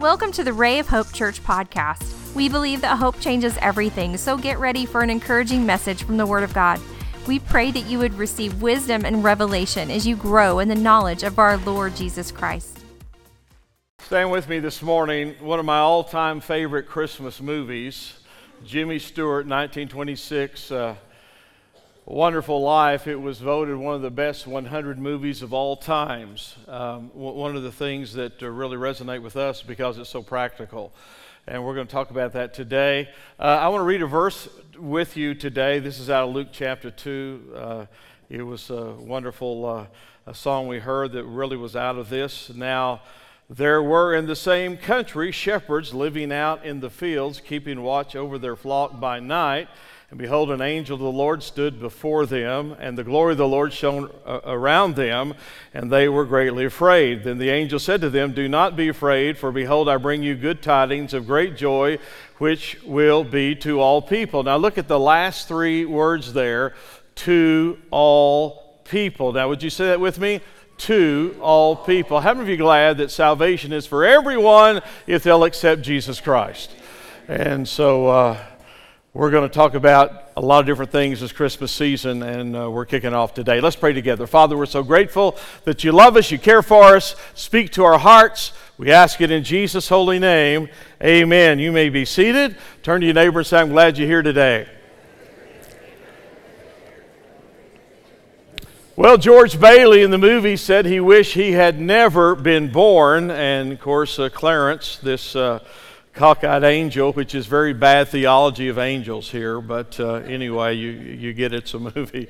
Welcome to the Ray of Hope Church podcast. We believe that hope changes everything, so get ready for an encouraging message from the Word of God. We pray that you would receive wisdom and revelation as you grow in the knowledge of our Lord Jesus Christ. Stand with me this morning. One of my all time favorite Christmas movies, Jimmy Stewart, 1926. Uh, Wonderful Life. It was voted one of the best 100 movies of all times. Um, one of the things that uh, really resonate with us because it's so practical. And we're going to talk about that today. Uh, I want to read a verse with you today. This is out of Luke chapter 2. Uh, it was a wonderful uh, a song we heard that really was out of this. Now, there were in the same country shepherds living out in the fields, keeping watch over their flock by night. And behold, an angel of the Lord stood before them, and the glory of the Lord shone uh, around them, and they were greatly afraid. Then the angel said to them, Do not be afraid, for behold, I bring you good tidings of great joy, which will be to all people. Now look at the last three words there to all people. Now, would you say that with me? To all people. How many of you glad that salvation is for everyone if they'll accept Jesus Christ? And so, uh, we're going to talk about a lot of different things this Christmas season, and uh, we're kicking off today. Let's pray together. Father, we're so grateful that you love us, you care for us, speak to our hearts. We ask it in Jesus' holy name. Amen. You may be seated. Turn to your neighbor and say, I'm glad you're here today. Well, George Bailey in the movie said he wished he had never been born, and of course, uh, Clarence, this. Uh, cockeyed angel, which is very bad theology of angels here, but uh, anyway, you, you get it's a movie.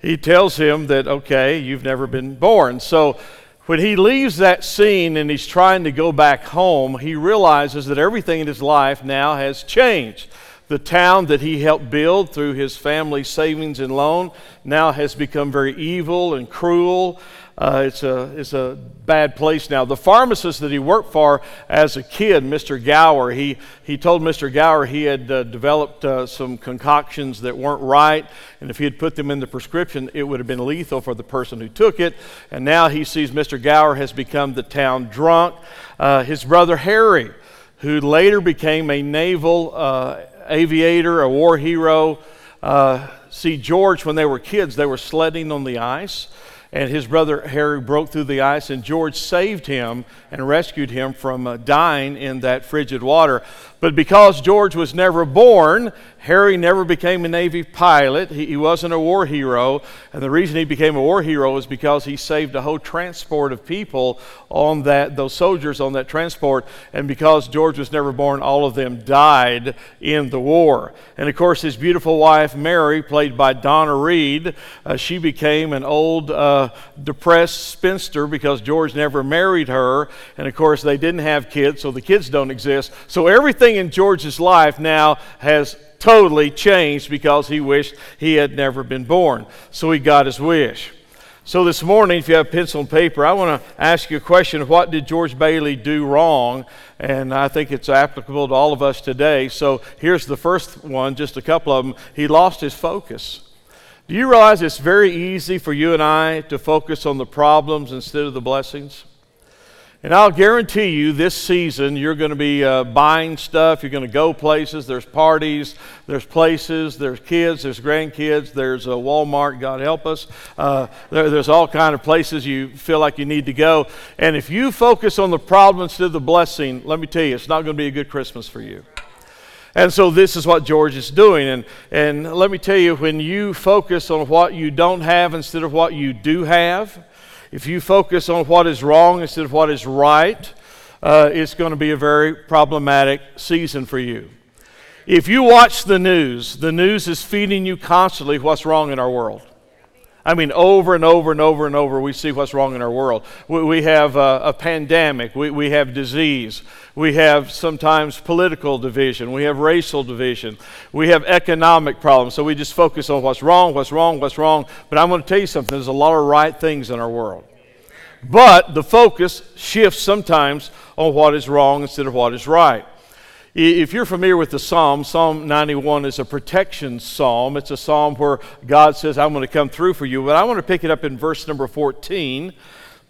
He tells him that, okay, you've never been born. So when he leaves that scene and he's trying to go back home, he realizes that everything in his life now has changed. The town that he helped build through his family savings and loan now has become very evil and cruel. Uh, it's, a, it's a bad place now. The pharmacist that he worked for as a kid, Mr. Gower, he, he told Mr. Gower he had uh, developed uh, some concoctions that weren't right, and if he had put them in the prescription, it would have been lethal for the person who took it. And now he sees Mr. Gower has become the town drunk. Uh, his brother Harry, who later became a naval uh, aviator, a war hero, uh, see George when they were kids, they were sledding on the ice and his brother Harry broke through the ice, and George saved him and rescued him from uh, dying in that frigid water. But because George was never born, Harry never became a Navy pilot. He, he, wasn't a war hero. And the reason he became a war hero is because he saved a whole transport of people on that, those soldiers on that transport. And because George was never born, all of them died in the war. And of course, his beautiful wife, Mary, played by Donna Reed, uh, she became an old, uh, depressed spinster because George never married her. And of course, they didn't have kids, so the kids don't exist. So everything in George's life now has totally changed because he wished he had never been born. So he got his wish. So this morning, if you have pencil and paper, I want to ask you a question what did George Bailey do wrong? And I think it's applicable to all of us today. So here's the first one, just a couple of them. He lost his focus. Do you realize it's very easy for you and I to focus on the problems instead of the blessings? And I'll guarantee you this season you're going to be uh, buying stuff, you're going to go places, there's parties, there's places, there's kids, there's grandkids, there's a Walmart, God help us. Uh, there, there's all kind of places you feel like you need to go. And if you focus on the problem instead of the blessing, let me tell you, it's not going to be a good Christmas for you. And so this is what George is doing. And, and let me tell you, when you focus on what you don't have instead of what you do have, if you focus on what is wrong instead of what is right, uh, it's going to be a very problematic season for you. If you watch the news, the news is feeding you constantly what's wrong in our world. I mean, over and over and over and over, we see what's wrong in our world. We, we have a, a pandemic, we, we have disease, we have sometimes political division, we have racial division, we have economic problems. So we just focus on what's wrong, what's wrong, what's wrong. But I'm going to tell you something there's a lot of right things in our world. But the focus shifts sometimes on what is wrong instead of what is right. If you're familiar with the psalm, Psalm 91 is a protection psalm. It's a psalm where God says, I'm going to come through for you. But I want to pick it up in verse number 14.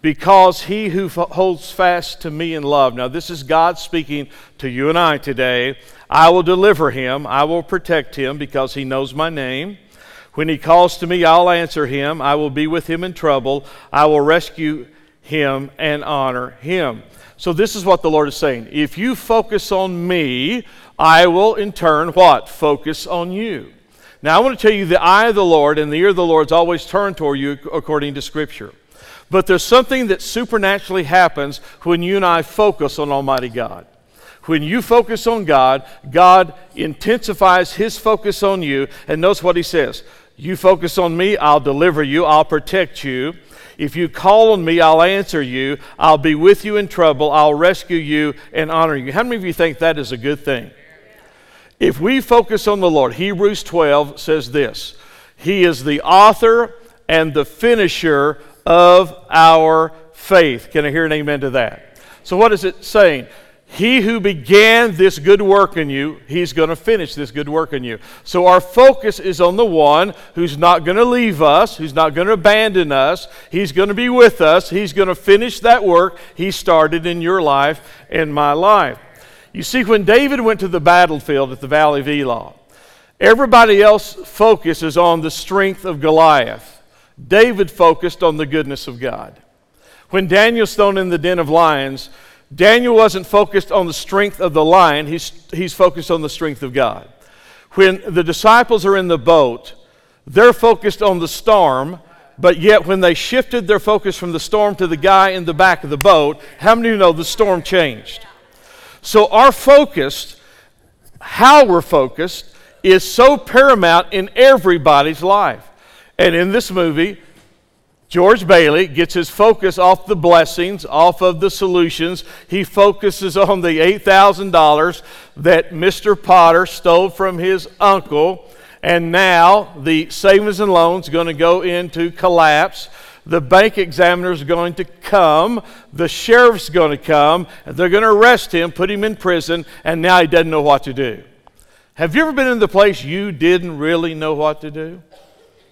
Because he who holds fast to me in love. Now, this is God speaking to you and I today. I will deliver him, I will protect him because he knows my name. When he calls to me, I'll answer him. I will be with him in trouble. I will rescue him and honor him. So, this is what the Lord is saying. If you focus on me, I will in turn what? Focus on you. Now, I want to tell you the eye of the Lord and the ear of the Lord is always turned toward you according to Scripture. But there's something that supernaturally happens when you and I focus on Almighty God. When you focus on God, God intensifies His focus on you. And notice what He says You focus on me, I'll deliver you, I'll protect you. If you call on me, I'll answer you. I'll be with you in trouble. I'll rescue you and honor you. How many of you think that is a good thing? If we focus on the Lord, Hebrews 12 says this He is the author and the finisher of our faith. Can I hear an amen to that? So, what is it saying? He who began this good work in you, he's going to finish this good work in you. So our focus is on the one who's not going to leave us, who's not going to abandon us. He's going to be with us. He's going to finish that work he started in your life and my life. You see, when David went to the battlefield at the Valley of Elah, everybody else focuses on the strength of Goliath. David focused on the goodness of God. When Daniel's thrown in the den of lions, Daniel wasn't focused on the strength of the lion, he's, he's focused on the strength of God. When the disciples are in the boat, they're focused on the storm, but yet when they shifted their focus from the storm to the guy in the back of the boat, how many of you know the storm changed? So our focus, how we're focused, is so paramount in everybody's life. And in this movie, George Bailey gets his focus off the blessings, off of the solutions. He focuses on the $8,000 that Mr. Potter stole from his uncle. And now the savings and loans going to go into collapse. The bank examiner is going to come. The sheriff's going to come. They're going to arrest him, put him in prison, and now he doesn't know what to do. Have you ever been in the place you didn't really know what to do?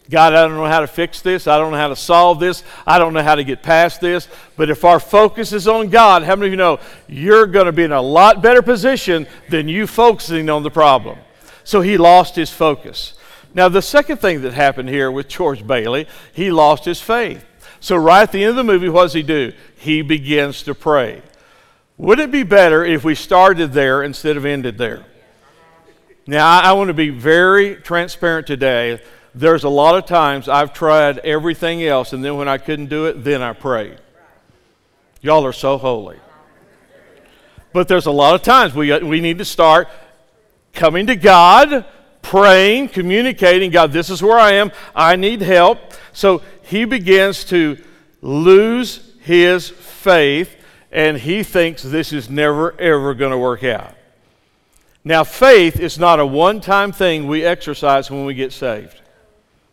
God, I don't know how to fix this. I don't know how to solve this. I don't know how to get past this. But if our focus is on God, how many of you know you're going to be in a lot better position than you focusing on the problem? So he lost his focus. Now, the second thing that happened here with George Bailey, he lost his faith. So, right at the end of the movie, what does he do? He begins to pray. Would it be better if we started there instead of ended there? Now, I, I want to be very transparent today there's a lot of times I've tried everything else, and then when I couldn't do it, then I prayed. Y'all are so holy. But there's a lot of times we, uh, we need to start coming to God, praying, communicating, God, this is where I am. I need help. So he begins to lose his faith, and he thinks this is never, ever going to work out. Now, faith is not a one time thing we exercise when we get saved.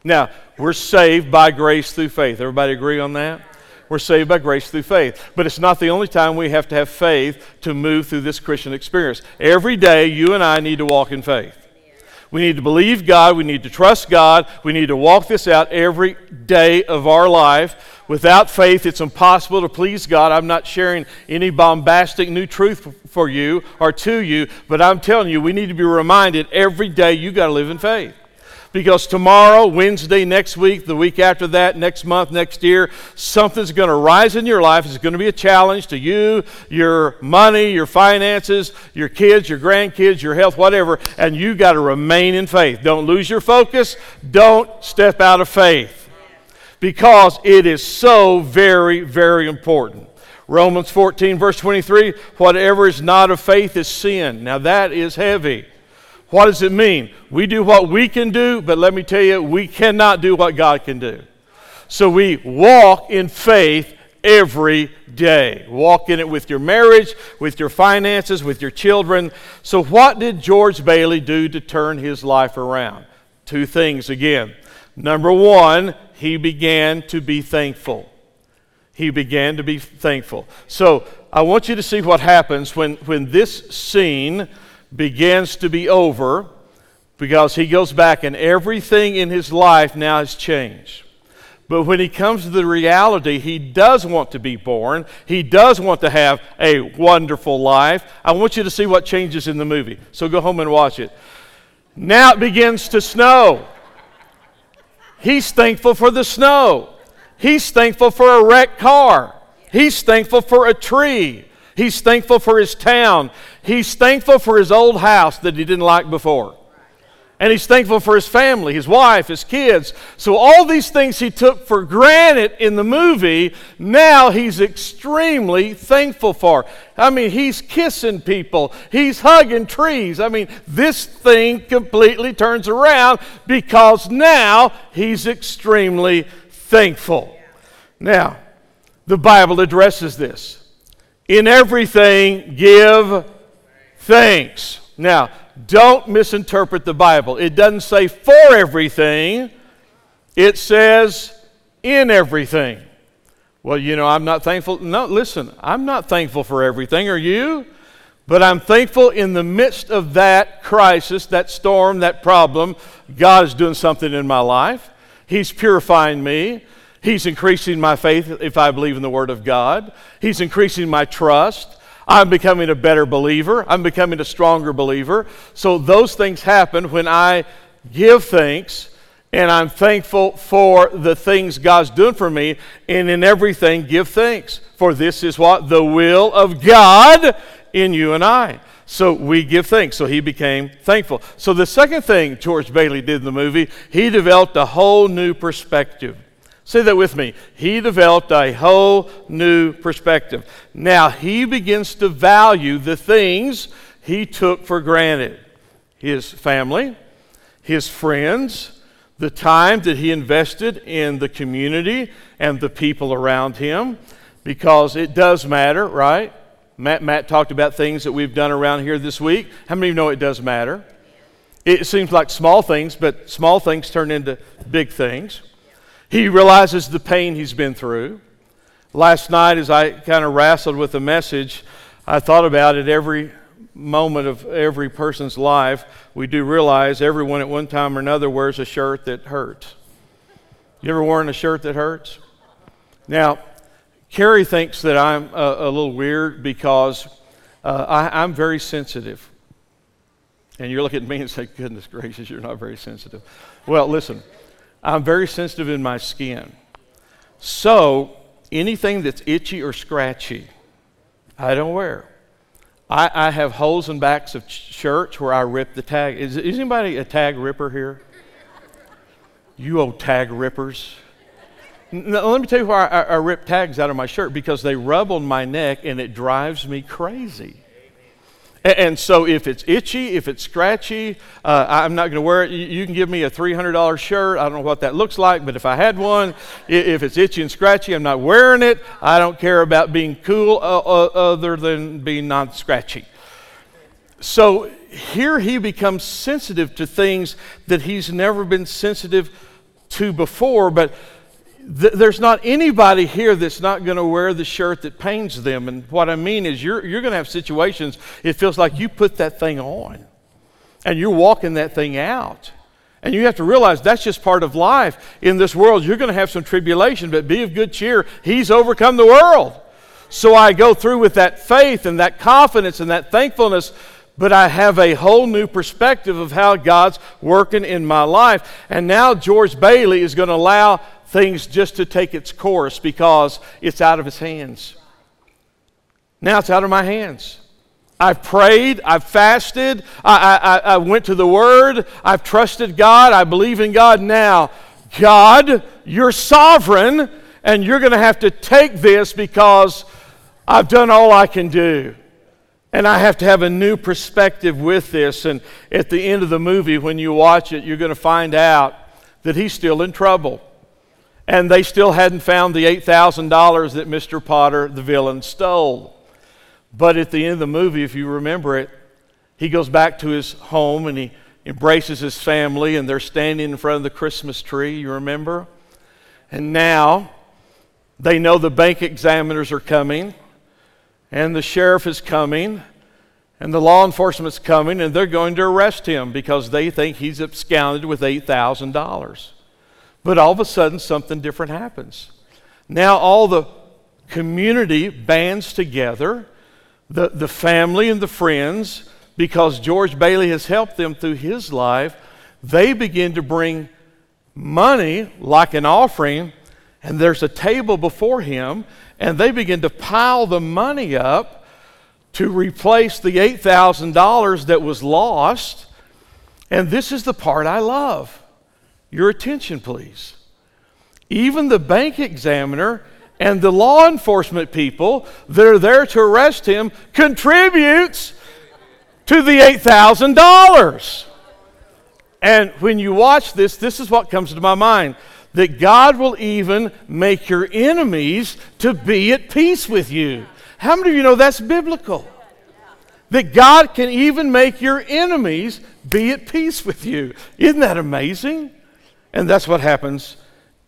Now, we're saved by grace through faith. Everybody agree on that? We're saved by grace through faith. But it's not the only time we have to have faith to move through this Christian experience. Every day, you and I need to walk in faith. We need to believe God. We need to trust God. We need to walk this out every day of our life. Without faith, it's impossible to please God. I'm not sharing any bombastic new truth for you or to you, but I'm telling you, we need to be reminded every day you got to live in faith because tomorrow, Wednesday, next week, the week after that, next month, next year, something's going to rise in your life. It's going to be a challenge to you, your money, your finances, your kids, your grandkids, your health, whatever, and you got to remain in faith. Don't lose your focus. Don't step out of faith because it is so very, very important. Romans 14, verse 23 whatever is not of faith is sin. Now that is heavy. What does it mean? We do what we can do, but let me tell you, we cannot do what God can do. So we walk in faith every day. Walk in it with your marriage, with your finances, with your children. So, what did George Bailey do to turn his life around? Two things again. Number one, he began to be thankful. He began to be thankful. So, I want you to see what happens when, when this scene begins to be over because he goes back and everything in his life now has changed. But when he comes to the reality, he does want to be born. He does want to have a wonderful life. I want you to see what changes in the movie. So go home and watch it. Now it begins to snow. He's thankful for the snow. He's thankful for a wrecked car. He's thankful for a tree. He's thankful for his town. He's thankful for his old house that he didn't like before. And he's thankful for his family, his wife, his kids. So, all these things he took for granted in the movie, now he's extremely thankful for. I mean, he's kissing people, he's hugging trees. I mean, this thing completely turns around because now he's extremely thankful. Now, the Bible addresses this. In everything, give thanks. Now, don't misinterpret the Bible. It doesn't say for everything, it says in everything. Well, you know, I'm not thankful. No, listen, I'm not thankful for everything. Are you? But I'm thankful in the midst of that crisis, that storm, that problem, God is doing something in my life. He's purifying me. He's increasing my faith if I believe in the Word of God. He's increasing my trust. I'm becoming a better believer. I'm becoming a stronger believer. So those things happen when I give thanks and I'm thankful for the things God's doing for me. And in everything, give thanks. For this is what? The will of God in you and I. So we give thanks. So he became thankful. So the second thing George Bailey did in the movie, he developed a whole new perspective. Say that with me. He developed a whole new perspective. Now he begins to value the things he took for granted his family, his friends, the time that he invested in the community and the people around him, because it does matter, right? Matt, Matt talked about things that we've done around here this week. How many of you know it does matter? It seems like small things, but small things turn into big things. He realizes the pain he's been through. Last night, as I kind of wrestled with the message, I thought about it every moment of every person's life. We do realize everyone at one time or another wears a shirt that hurts. You ever worn a shirt that hurts? Now, Carrie thinks that I'm a, a little weird because uh, I, I'm very sensitive. And you're looking at me and say, goodness gracious, you're not very sensitive. Well, listen. I'm very sensitive in my skin. So anything that's itchy or scratchy, I don't wear. I, I have holes in backs of shirts where I rip the tag. Is, is anybody a tag ripper here? You old tag rippers. Now, let me tell you why I, I rip tags out of my shirt because they rub on my neck and it drives me crazy. And so if it's itchy, if it's scratchy, uh, I'm not going to wear it. You can give me a $300 shirt. I don't know what that looks like, but if I had one, if it's itchy and scratchy, I'm not wearing it. I don't care about being cool uh, uh, other than being non scratchy. So here he becomes sensitive to things that he's never been sensitive to before, but th- there's not anybody here that's not going to wear the shirt that pains them. And what I mean is, you're, you're going to have situations, it feels like you put that thing on and you're walking that thing out. And you have to realize that's just part of life. In this world, you're going to have some tribulation, but be of good cheer. He's overcome the world. So I go through with that faith and that confidence and that thankfulness, but I have a whole new perspective of how God's working in my life. And now George Bailey is going to allow things just to take its course because it's out of his hands. Now it's out of my hands. I've prayed, I've fasted, I, I, I, went to the Word, I've trusted God, I believe in God. Now, God, you're sovereign, and you're going to have to take this because I've done all I can do. And I have to have a new perspective with this. And at the end of the movie, when you watch it, you're going to find out that he's still in trouble and they still hadn't found the $8,000 that Mr. Potter, the villain, stole. But at the end of the movie, if you remember it, he goes back to his home and he embraces his family, and they're standing in front of the Christmas tree, you remember? And now they know the bank examiners are coming, and the sheriff is coming, and the law enforcement's coming, and they're going to arrest him because they think he's absconded with $8,000. But all of a sudden, something different happens. Now, all the community bands together, the, the family and the friends, because George Bailey has helped them through his life, they begin to bring money like an offering, and there's a table before him, and they begin to pile the money up to replace the $8,000 that was lost. And this is the part I love. Your attention, please. Even the bank examiner and the law enforcement people that are there to arrest him contributes to the $8,000. And when you watch this, this is what comes to my mind that God will even make your enemies to be at peace with you. How many of you know that's biblical? That God can even make your enemies be at peace with you. Isn't that amazing? And that's what happens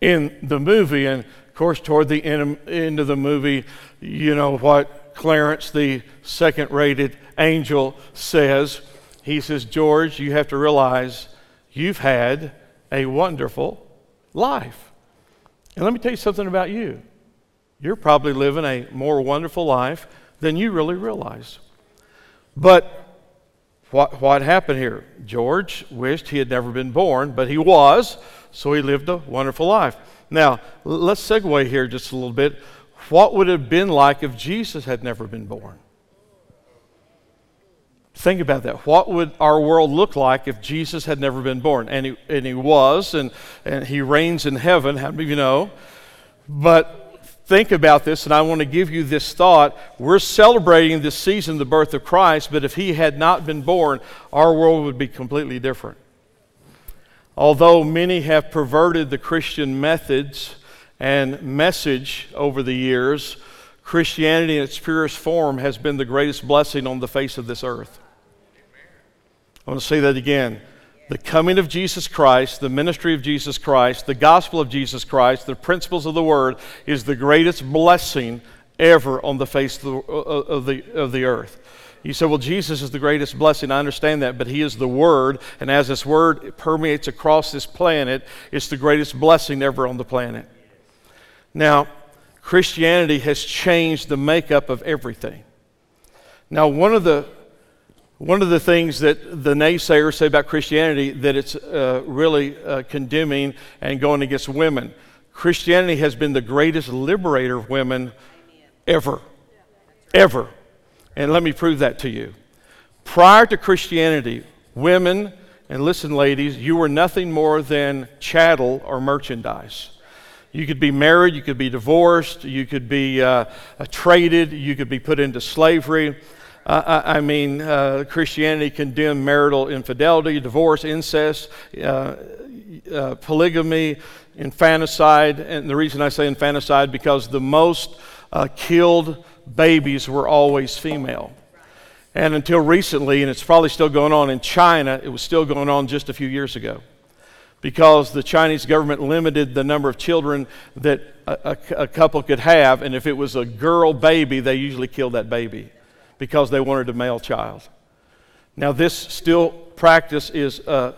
in the movie. And of course, toward the end, of the movie, you know what Clarence, the second rated angel, says. He says, George, you have to realize you've had a wonderful life. And let me tell you something about you. You're probably living a more wonderful life than you really realize. But what, what happened here? George wished he had never been born, but he was, so he lived a wonderful life. Now, let's segue here just a little bit. What would it have been like if Jesus had never been born? Think about that. What would our world look like if Jesus had never been born? And he, and he was, and, and he reigns in heaven. How many of you know? But think about this, and I want to give you this thought. We're celebrating this season, the birth of Christ, but if he had not been born, our world would be completely different. Although many have perverted the Christian methods and message over the years, Christianity in its purest form has been the greatest blessing on the face of this earth. I want to say that again. The coming of Jesus Christ, the ministry of Jesus Christ, the gospel of Jesus Christ, the principles of the word is the greatest blessing ever on the face of the, uh, of the, of the earth. You say, well, Jesus is the greatest blessing. I understand that, but He is the Word, and as this Word permeates across this planet, it's the greatest blessing ever on the planet. Now, Christianity has changed the makeup of everything. Now, one of the one of the things that the naysayers say about Christianity that it's uh, really uh, condemning and going against women. Christianity has been the greatest liberator of women ever, ever. And let me prove that to you. Prior to Christianity, women, and listen, ladies, you were nothing more than chattel or merchandise. You could be married, you could be divorced, you could be uh, traded, you could be put into slavery. Uh, I, mean, uh, Christianity condemned marital infidelity, divorce, incest, uh, uh, polygamy, infanticide. And the reason I say infanticide because the most uh, killed babies were always female. And until recently, and it's probably still going on in China, it was still going on just a few years ago because the Chinese government limited the number of children that a, a, a, couple could have, and if it was a girl baby, they usually killed that baby because they wanted a male child. Now, this still practice is uh,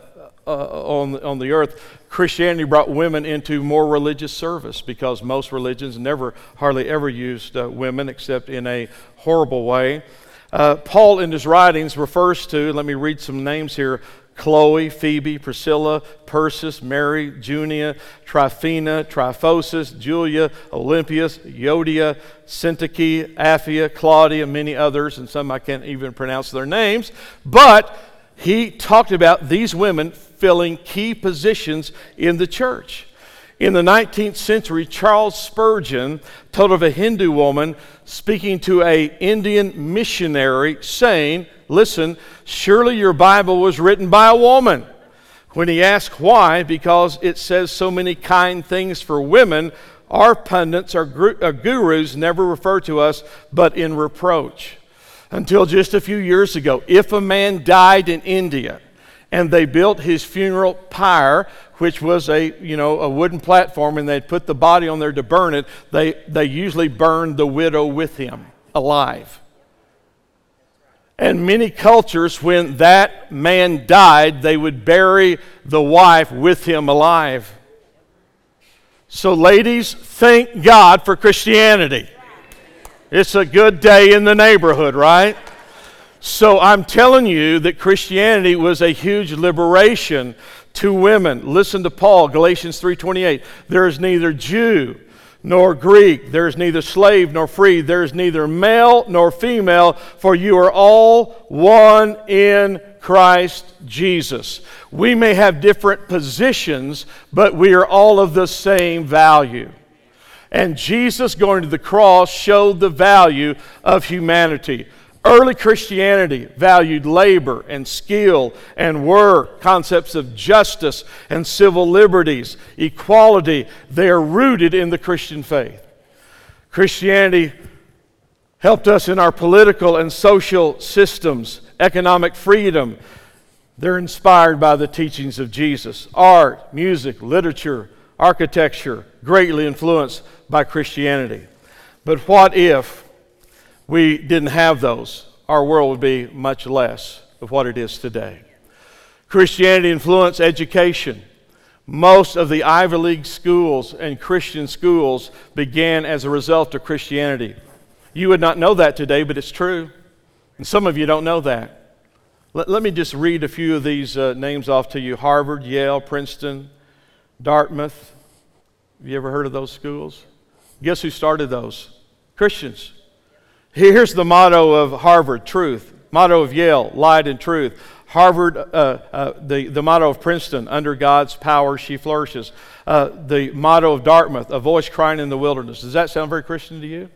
uh, on, on the earth. Christianity brought women into more religious service because most religions never, hardly ever used uh, women except in a horrible way. Uh, Paul, in his writings, refers to, let me read some names here Chloe, Phoebe, Priscilla, Persis, Mary, Junia, Tryphena, Tryphosa, Julia, Olympias, Euodia, Syntyche, Apphia, Claudia, and many others, and some I can't even pronounce their names. But he talked about these women filling key positions in the church. In the 19th century, Charles Spurgeon told of a Hindu woman speaking to a Indian missionary saying, Listen, surely your Bible was written by a woman. When he asked why, because it says so many kind things for women, our pundits, our, our uh, gurus never refer to us but in reproach. Until just a few years ago, if a man died in India and they built his funeral pyre, which was a you know a wooden platform, and they'd put the body on there to burn it, they, they usually burned the widow with him alive. And many cultures, when that man died, they would bury the wife with him alive. So, ladies, thank God for Christianity. It's a good day in the neighborhood, right? So, I'm telling you that Christianity was a huge liberation to women. Listen to Paul, Galatians 3:28. There is neither Jew nor Greek, there is neither slave nor free, there is neither male nor female, for you are all one in Christ Jesus. We may have different positions, but we are all of the same value. And Jesus going to the cross showed the value of humanity. Early Christianity valued labor and skill and work, concepts of justice and civil liberties, equality. They are rooted in the Christian faith. Christianity helped us in our political and social systems, economic freedom. They're inspired by the teachings of Jesus. Art, music, literature, architecture, greatly influenced by Christianity. But what if we didn't have those? Our world would be much less of what it is today. Christianity influenced education. Most of the Ivy League schools and Christian schools began as a result of Christianity. You would not know that today, but it's true. And some of you don't know that. Let, let me just read a few of these uh, names off to you Harvard, Yale, Princeton, Dartmouth. Have you ever heard of those schools? Guess who started those? Christians. Here's the motto of Harvard truth. Motto of Yale light and truth. Harvard, uh, uh, the, the motto of Princeton, under God's power she flourishes. Uh, the motto of Dartmouth, a voice crying in the wilderness. Does that sound very Christian to you?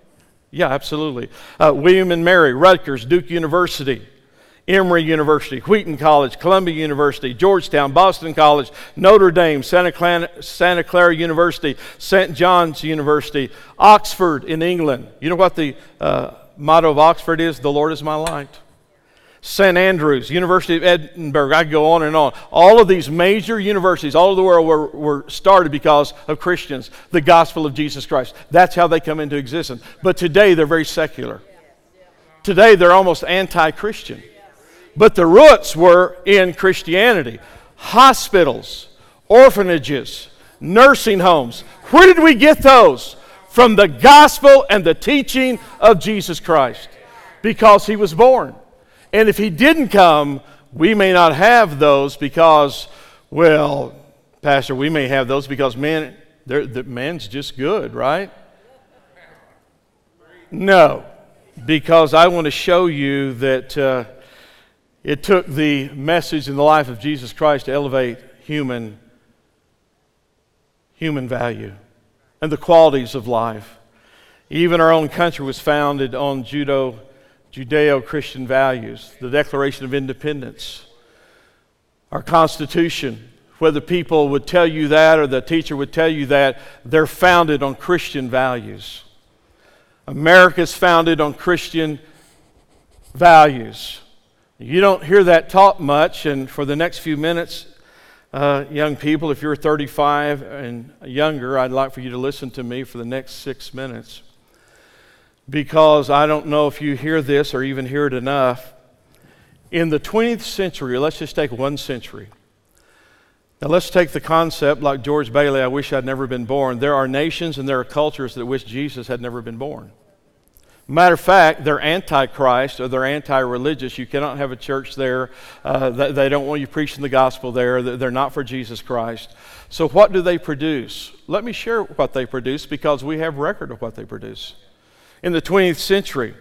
Yeah, absolutely. Uh, William and Mary, Rutgers, Duke University, Emory University, Wheaton College, Columbia University, Georgetown, Boston College, Notre Dame, Santa Clara, Santa Clara University, St. John's University, Oxford in England. You know what the uh, motto of Oxford is? The Lord is my light. St. Andrews, University of Edinburgh, I could go on and on. All of these major universities all over the world were, were started because of Christians, the gospel of Jesus Christ. That's how they come into existence. But today they're very secular. Today they're almost anti Christian. But the roots were in Christianity. Hospitals, orphanages, nursing homes. Where did we get those? From the gospel and the teaching of Jesus Christ. Because he was born. And if he didn't come, we may not have those because, well, Pastor, we may have those because man, the man's just good, right? No, because I want to show you that uh, it took the message in the life of Jesus Christ to elevate human human value and the qualities of life. Even our own country was founded on judo Judeo Christian values, the Declaration of Independence, our Constitution. Whether people would tell you that or the teacher would tell you that, they're founded on Christian values. America's founded on Christian values. You don't hear that taught much, and for the next few minutes, uh, young people, if you're 35 and younger, I'd like for you to listen to me for the next six minutes because I don't know if you hear this or even hear it enough. In the 20th century, let's just take one century. Now, let's take the concept like George Bailey, I wish I'd never been born. There are nations and there are cultures that wish Jesus had never been born. Matter of fact, they're anti-Christ or they're anti-religious. You cannot have a church there. Uh, they don't want you preaching the gospel there. They're not for Jesus Christ. So, what do they produce? Let me share what they produce because we have record of what they produce in the 20th century.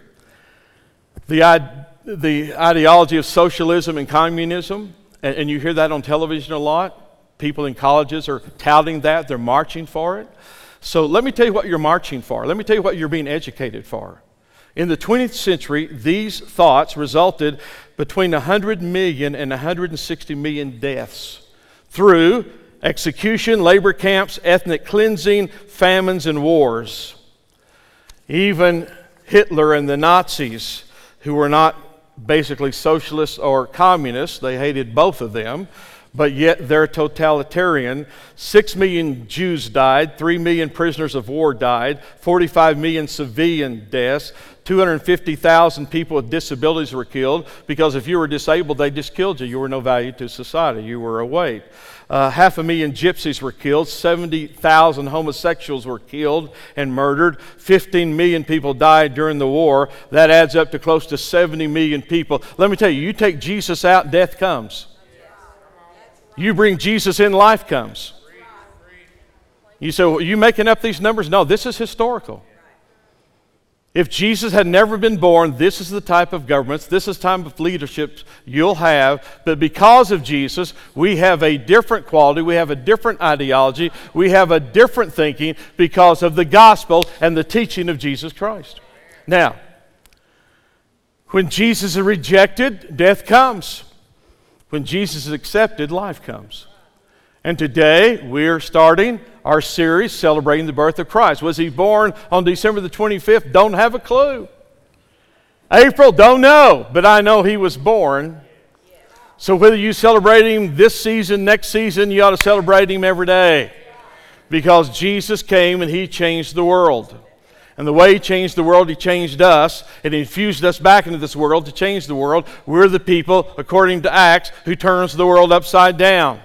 The, the ideology of socialism and communism, and, and you hear that on television a lot. People in colleges are touting that, they're marching for it. So let me tell you what you're marching for. Let me tell you what you're being educated for. In the 20th century, these thoughts resulted between 100 million and 160 million deaths through execution, labor camps, ethnic cleansing, famines, and wars. Even Hitler and the Nazis, who were not basically socialists or communists, they hated both of them, but yet they're totalitarian. Six million Jews died, three million prisoners of war died, 45 million civilian deaths, 250,000 people with disabilities were killed because if you were disabled, they just killed you. You were no value to society, you were a weight. Uh, half a million gypsies were killed, 70,000 homosexuals were killed and murdered, 15 million people died during the war. That adds up to close to 70 million people. Let me tell you, you take Jesus out, death comes. You bring Jesus in, life comes. You say, well, are you making up these numbers? No, this is historical. If Jesus had never been born, this is the type of governments, this is type of leadership you'll have. But because of Jesus, we have a different quality, we have a different ideology, we have a different thinking because of the gospel and the teaching of Jesus Christ. Now, when Jesus is rejected, death comes. When Jesus is accepted, life comes. And today we're starting our series celebrating the birth of Christ. Was he born on December the 25th? Don't have a clue. April, don't know, but I know he was born. So whether you celebrate him this season, next season, you ought to celebrate him every day. Because Jesus came and he changed the world. And the way he changed the world, he changed us and infused us back into this world to change the world. We're the people, according to Acts, who turns the world upside down.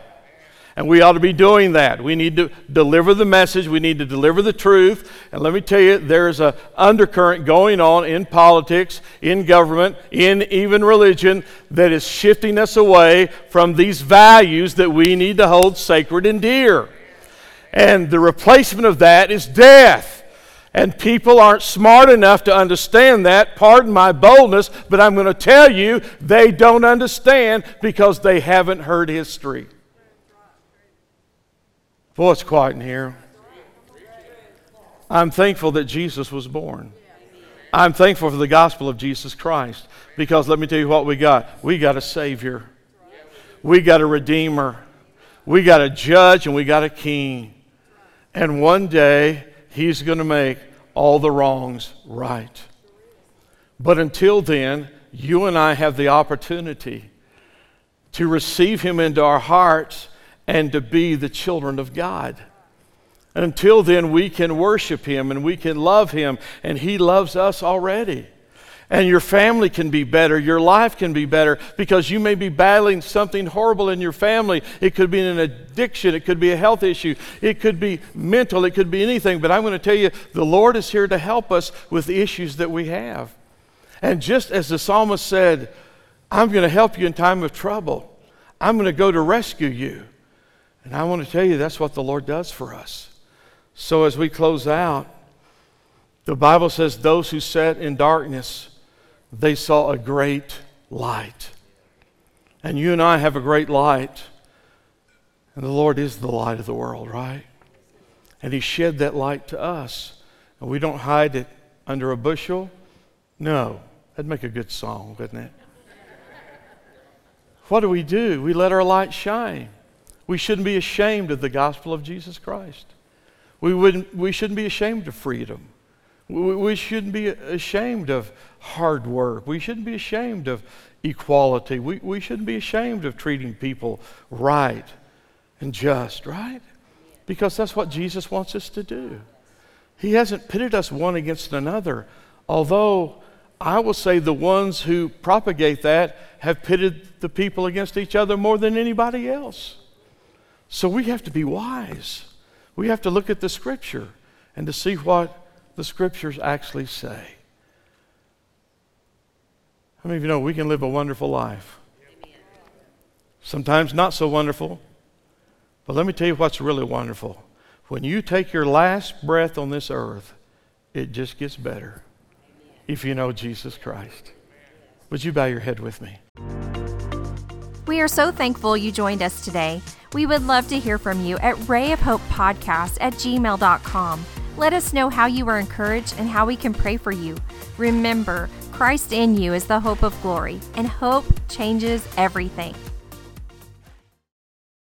And we ought to be doing that. We need to deliver the message. We need to deliver the truth. And let me tell you, there's an undercurrent going on in politics, in government, in even religion that is shifting us away from these values that we need to hold sacred and dear. And the replacement of that is death. And people aren't smart enough to understand that. Pardon my boldness, but I'm going to tell you they don't understand because they haven't heard history. Boy, it's quiet in here. I'm thankful that Jesus was born. I'm thankful for the gospel of Jesus Christ because let me tell you what we got. We got a Savior, we got a Redeemer, we got a judge, and we got a king. And one day, He's going to make all the wrongs right. But until then, you and I have the opportunity to receive Him into our hearts and to be the children of God. And until then, we can worship Him and we can love Him, and He loves us already. And your family can be better, your life can be better because you may be battling something horrible in your family. It could be an addiction, it could be a health issue, it could be mental, it could be anything. But I'm going to tell you, the Lord is here to help us with the issues that we have. And just as the psalmist said, I'm going to help you in time of trouble, I'm going to go to rescue you. And I want to tell you that's what the Lord does for us. So as we close out, the Bible says, Those who sat in darkness, they saw a great light. And you and I have a great light. And the Lord is the light of the world, right? And He shed that light to us. And we don't hide it under a bushel. No. That'd make a good song, wouldn't it? what do we do? We let our light shine. We shouldn't be ashamed of the gospel of Jesus Christ. We, wouldn't, we shouldn't be ashamed of freedom. We, we shouldn't be ashamed of hard work. We shouldn't be ashamed of equality. We, we shouldn't be ashamed of treating people right and just, right? Because that's what Jesus wants us to do. He hasn't pitted us one against another, although I will say the ones who propagate that have pitted the people against each other more than anybody else. So we have to be wise. We have to look at the scripture and to see what the scriptures actually say. How many of you know we can live a wonderful life? Sometimes not so wonderful. But let me tell you what's really wonderful. When you take your last breath on this earth, it just gets better if you know Jesus Christ. Would you bow your head with me? We are so thankful you joined us today. We would love to hear from you at rayofhopepodcast at gmail.com. Let us know how you were encouraged and how we can pray for you. Remember, Christ in you is the hope of glory, and hope changes everything.